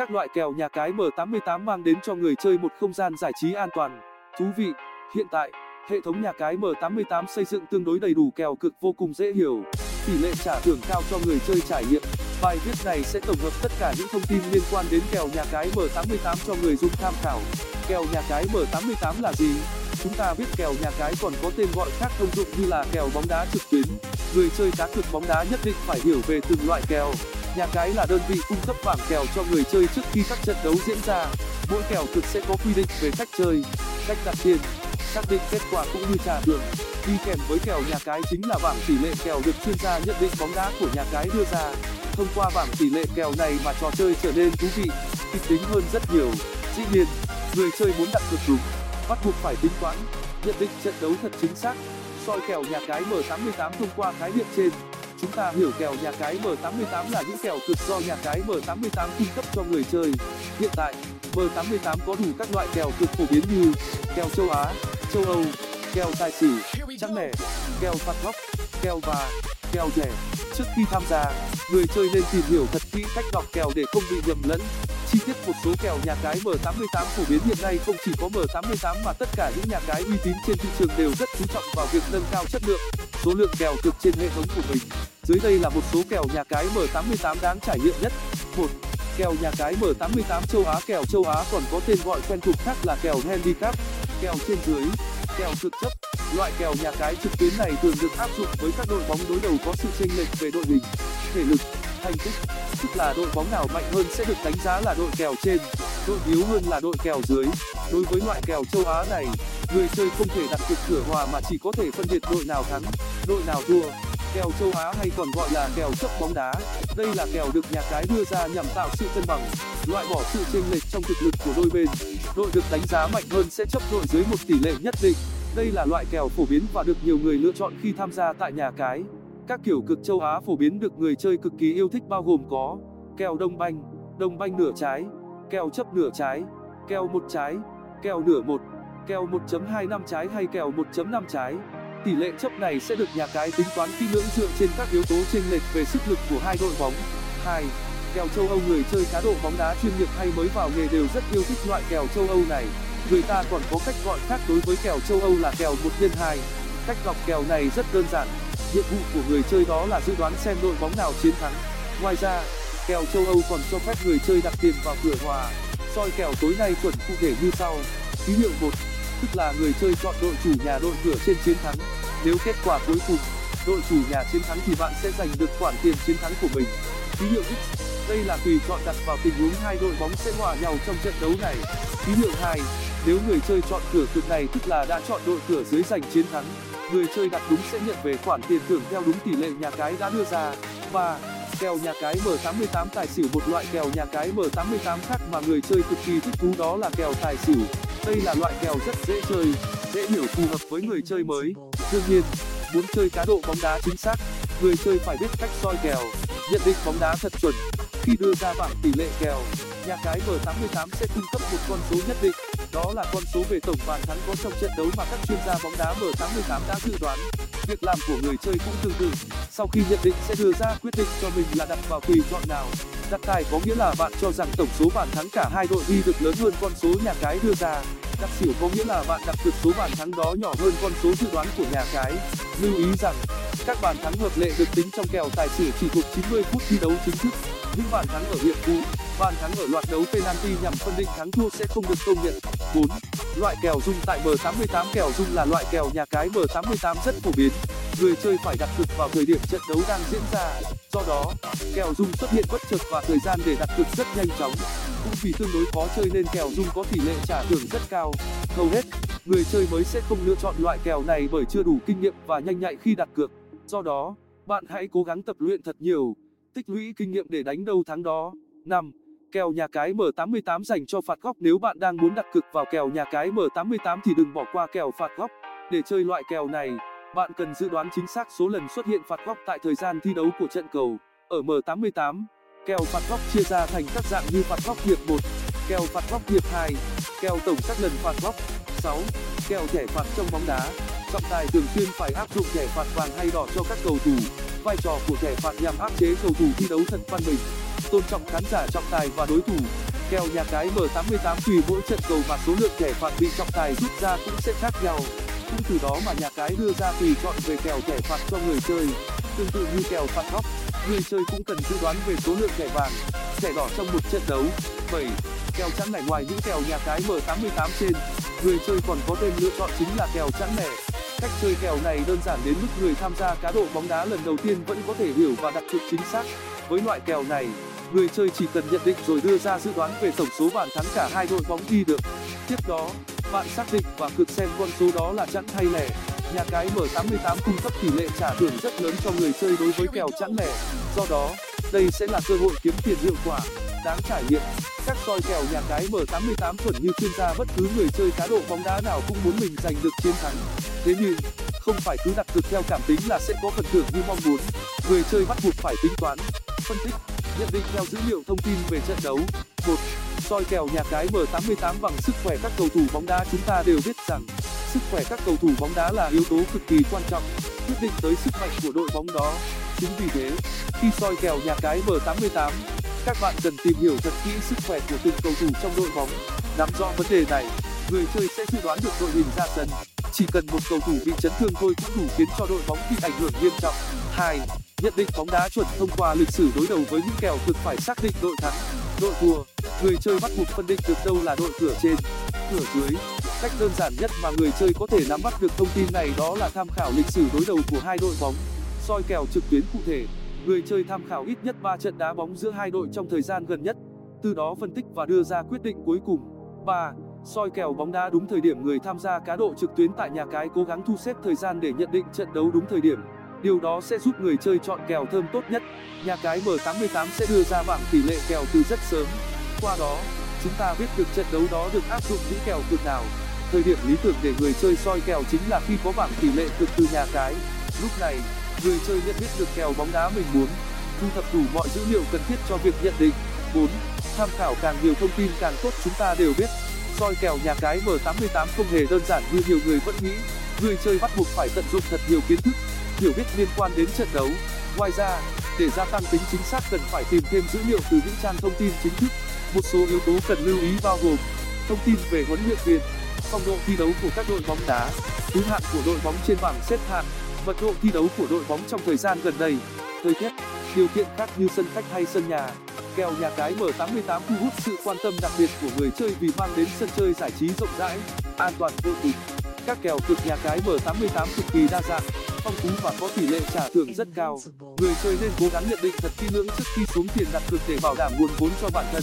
các loại kèo nhà cái M88 mang đến cho người chơi một không gian giải trí an toàn, thú vị. Hiện tại, hệ thống nhà cái M88 xây dựng tương đối đầy đủ kèo cực vô cùng dễ hiểu, tỷ lệ trả thưởng cao cho người chơi trải nghiệm. Bài viết này sẽ tổng hợp tất cả những thông tin liên quan đến kèo nhà cái M88 cho người dùng tham khảo. Kèo nhà cái M88 là gì? Chúng ta biết kèo nhà cái còn có tên gọi khác thông dụng như là kèo bóng đá trực tuyến. Người chơi cá cược bóng đá nhất định phải hiểu về từng loại kèo. Nhà cái là đơn vị cung cấp bảng kèo cho người chơi trước khi các trận đấu diễn ra. Mỗi kèo cực sẽ có quy định về cách chơi, cách đặt tiền, xác định kết quả cũng như trả thưởng. Đi kèm với kèo nhà cái chính là bảng tỷ lệ kèo được chuyên gia nhận định bóng đá của nhà cái đưa ra. Thông qua bảng tỷ lệ kèo này mà trò chơi trở nên thú vị, kịch tính hơn rất nhiều. Dĩ nhiên, người chơi muốn đặt cược đúng, bắt buộc phải tính toán, nhận định trận đấu thật chính xác. Soi kèo nhà cái M88 thông qua khái niệm trên, chúng ta hiểu kèo nhà cái M88 là những kèo cực do nhà cái M88 cung cấp cho người chơi. Hiện tại, M88 có đủ các loại kèo cực phổ biến như kèo châu Á, châu Âu, kèo tài xỉu, chẵn lẻ, kèo phạt góc, kèo và kèo rẻ. Trước khi tham gia, người chơi nên tìm hiểu thật kỹ cách đọc kèo để không bị nhầm lẫn. Chi tiết một số kèo nhà cái M88 phổ biến hiện nay không chỉ có M88 mà tất cả những nhà cái uy tín trên thị trường đều rất chú trọng vào việc nâng cao chất lượng, số lượng kèo cực trên hệ thống của mình. Dưới đây là một số kèo nhà cái M88 đáng trải nghiệm nhất. 1. Kèo nhà cái M88 châu Á Kèo châu Á còn có tên gọi quen thuộc khác là kèo handicap, kèo trên dưới, kèo thực chấp. Loại kèo nhà cái trực tuyến này thường được áp dụng với các đội bóng đối đầu có sự chênh lệch về đội hình, thể lực, thành tích, tức là đội bóng nào mạnh hơn sẽ được đánh giá là đội kèo trên, đội yếu hơn là đội kèo dưới. Đối với loại kèo châu Á này, người chơi không thể đặt cược cửa hòa mà chỉ có thể phân biệt đội nào thắng, đội nào thua. Kèo châu Á hay còn gọi là kèo chấp bóng đá, đây là kèo được nhà cái đưa ra nhằm tạo sự cân bằng, loại bỏ sự chênh lệch trong thực lực của đôi bên. Đội được đánh giá mạnh hơn sẽ chấp đội dưới một tỷ lệ nhất định. Đây là loại kèo phổ biến và được nhiều người lựa chọn khi tham gia tại nhà cái. Các kiểu cực châu Á phổ biến được người chơi cực kỳ yêu thích bao gồm có kèo đông banh, đồng banh nửa trái, kèo chấp nửa trái, kèo một trái, kèo nửa một, kèo 1.25 trái hay kèo 1.5 trái. Tỷ lệ chấp này sẽ được nhà cái tính toán kỹ lưỡng dựa trên các yếu tố chênh lệch về sức lực của hai đội bóng. Hai Kèo châu Âu người chơi cá độ bóng đá chuyên nghiệp hay mới vào nghề đều rất yêu thích loại kèo châu Âu này. Người ta còn có cách gọi khác đối với kèo châu Âu là kèo một nhân hai Cách đọc kèo này rất đơn giản. Nhiệm vụ của người chơi đó là dự đoán xem đội bóng nào chiến thắng. Ngoài ra, kèo châu Âu còn cho phép người chơi đặt tiền vào cửa hòa. Soi kèo tối nay chuẩn cụ thể như sau. ký hiệu một tức là người chơi chọn đội chủ nhà đội cửa trên chiến thắng. Nếu kết quả cuối cùng, đội chủ nhà chiến thắng thì bạn sẽ giành được khoản tiền chiến thắng của mình. ký hiệu X, đây là tùy chọn đặt vào tình huống hai đội bóng sẽ hòa nhau trong trận đấu này. ký hiệu 2, nếu người chơi chọn cửa cực này tức là đã chọn đội cửa dưới giành chiến thắng. Người chơi đặt đúng sẽ nhận về khoản tiền thưởng theo đúng tỷ lệ nhà cái đã đưa ra. và Kèo nhà cái M88 tài xỉu một loại kèo nhà cái M88 khác mà người chơi cực kỳ thích thú đó là kèo tài xỉu. Đây là loại kèo rất dễ chơi, dễ hiểu phù hợp với người chơi mới. Đương nhiên, muốn chơi cá độ bóng đá chính xác, người chơi phải biết cách soi kèo, nhận định bóng đá thật chuẩn. Khi đưa ra bảng tỷ lệ kèo, nhà cái M88 sẽ cung cấp một con số nhất định, đó là con số về tổng bàn thắng có trong trận đấu mà các chuyên gia bóng đá M88 đã dự đoán. Việc làm của người chơi cũng tương tự, sau khi nhận định sẽ đưa ra quyết định cho mình là đặt vào tùy chọn nào. Đặt tài có nghĩa là bạn cho rằng tổng số bàn thắng cả hai đội đi được lớn hơn con số nhà cái đưa ra. Đặt xỉu có nghĩa là bạn đặt cược số bàn thắng đó nhỏ hơn con số dự đoán của nhà cái. Lưu ý rằng, các bàn thắng hợp lệ được tính trong kèo tài xỉu chỉ thuộc 90 phút thi đấu chính thức. Những bàn thắng ở hiệp phụ, bàn thắng ở loạt đấu penalty nhằm phân định thắng thua sẽ không được công nhận. 4. Loại kèo rung tại M88 Kèo rung là loại kèo nhà cái M88 rất phổ biến. Người chơi phải đặt cược vào thời điểm trận đấu đang diễn ra. Do đó, kèo rung xuất hiện bất chợt và thời gian để đặt cược rất nhanh chóng. Cũng vì tương đối khó chơi nên kèo rung có tỷ lệ trả thưởng rất cao. Hầu hết, người chơi mới sẽ không lựa chọn loại kèo này bởi chưa đủ kinh nghiệm và nhanh nhạy khi đặt cược. Do đó, bạn hãy cố gắng tập luyện thật nhiều, tích lũy kinh nghiệm để đánh đâu thắng đó. 5. Kèo nhà cái M88 dành cho phạt góc Nếu bạn đang muốn đặt cược vào kèo nhà cái M88 thì đừng bỏ qua kèo phạt góc. Để chơi loại kèo này, bạn cần dự đoán chính xác số lần xuất hiện phạt góc tại thời gian thi đấu của trận cầu. Ở M88, kèo phạt góc chia ra thành các dạng như phạt góc hiệp 1, kèo phạt góc hiệp 2, kèo tổng các lần phạt góc. 6. Kèo thẻ phạt trong bóng đá. Trọng tài thường xuyên phải áp dụng thẻ phạt vàng hay đỏ cho các cầu thủ. Vai trò của thẻ phạt nhằm áp chế cầu thủ thi đấu thật văn minh tôn trọng khán giả trọng tài và đối thủ kèo nhà cái M88 tùy mỗi trận cầu mà số lượng thẻ phạt bị trọng tài rút ra cũng sẽ khác nhau cũng từ đó mà nhà cái đưa ra tùy chọn về kèo thẻ phạt cho người chơi. Tương tự như kèo phạt góc, người chơi cũng cần dự đoán về số lượng thẻ vàng, thẻ đỏ trong một trận đấu. Kèo chẵn lẻ ngoài những kèo nhà cái m88 trên. Người chơi còn có thêm lựa chọn chính là kèo chẵn lẻ. Cách chơi kèo này đơn giản đến mức người tham gia cá độ bóng đá lần đầu tiên vẫn có thể hiểu và đặt cược chính xác. Với loại kèo này, người chơi chỉ cần nhận định rồi đưa ra dự đoán về tổng số bàn thắng cả hai đội bóng ghi được. Tiếp đó bạn xác định và cược xem con số đó là chẵn hay lẻ. Nhà cái m88 cung cấp tỷ lệ trả thưởng rất lớn cho người chơi đối với kèo chẵn lẻ. Do đó, đây sẽ là cơ hội kiếm tiền hiệu quả, đáng trải nghiệm. Các soi kèo nhà cái m88 chuẩn như chuyên gia bất cứ người chơi cá độ bóng đá nào cũng muốn mình giành được chiến thắng. Thế nhưng, không phải cứ đặt cược theo cảm tính là sẽ có phần thưởng như mong muốn. Người chơi bắt buộc phải tính toán, phân tích, nhận định theo dữ liệu thông tin về trận đấu. Một soi kèo nhà cái m88 bằng sức khỏe các cầu thủ bóng đá chúng ta đều biết rằng, sức khỏe các cầu thủ bóng đá là yếu tố cực kỳ quan trọng, quyết định tới sức mạnh của đội bóng đó. Chính vì thế, khi soi kèo nhà cái m88, các bạn cần tìm hiểu thật kỹ sức khỏe của từng cầu thủ trong đội bóng, nắm rõ vấn đề này, người chơi sẽ dự đoán được đội hình ra sân. Chỉ cần một cầu thủ bị chấn thương thôi cũng đủ khiến cho đội bóng bị ảnh hưởng nghiêm trọng. Hai, nhận định bóng đá chuẩn thông qua lịch sử đối đầu với những kèo cực phải xác định đội thắng đội thua người chơi bắt buộc phân định được đâu là đội cửa trên, cửa dưới. Cách đơn giản nhất mà người chơi có thể nắm bắt được thông tin này đó là tham khảo lịch sử đối đầu của hai đội bóng. Soi kèo trực tuyến cụ thể, người chơi tham khảo ít nhất trận đá bóng giữa hai đội trong thời gian gần nhất, từ đó phân tích và đưa ra quyết định cuối cùng. 3. soi kèo bóng đá đúng thời điểm người tham gia cá độ trực tuyến tại nhà cái cố gắng thu xếp thời gian để nhận định trận đấu đúng thời điểm điều đó sẽ giúp người chơi chọn kèo thơm tốt nhất. Nhà cái m88 sẽ đưa ra bảng tỷ lệ kèo từ rất sớm. Qua đó, chúng ta biết được trận đấu đó được áp dụng những kèo cực nào. Thời điểm lý tưởng để người chơi soi kèo chính là khi có bảng tỷ lệ cực từ nhà cái. Lúc này, người chơi nhận biết được kèo bóng đá mình muốn. Thu thập đủ mọi dữ liệu cần thiết cho việc nhận định. 4. tham khảo càng nhiều thông tin càng tốt chúng ta đều biết. Soi kèo nhà cái m88 không hề đơn giản như nhiều người vẫn nghĩ. Người chơi bắt buộc phải tận dụng thật nhiều kiến thức hiểu biết liên quan đến trận đấu. Ngoài ra, để gia tăng tính chính xác cần phải tìm thêm dữ liệu từ những trang thông tin chính thức. Một số yếu tố cần lưu ý bao gồm thông tin về huấn luyện viên, phong độ thi đấu của các đội bóng đá, thứ hạng của đội bóng trên bảng xếp hạng, mật độ thi đấu của đội bóng trong thời gian gần đây, thời tiết, điều kiện khác như sân khách hay sân nhà. Kèo nhà cái m88 thu hút sự quan tâm đặc biệt của người chơi vì mang đến sân chơi giải trí rộng rãi, an toàn vô cùng. Các kèo cực nhà cái m88 cực kỳ đa dạng phong phú và có tỷ lệ trả thưởng rất cao. Người chơi nên cố gắng nhận định thật kỹ lưỡng trước khi xuống tiền đặt cược để bảo đảm nguồn vốn cho bản thân.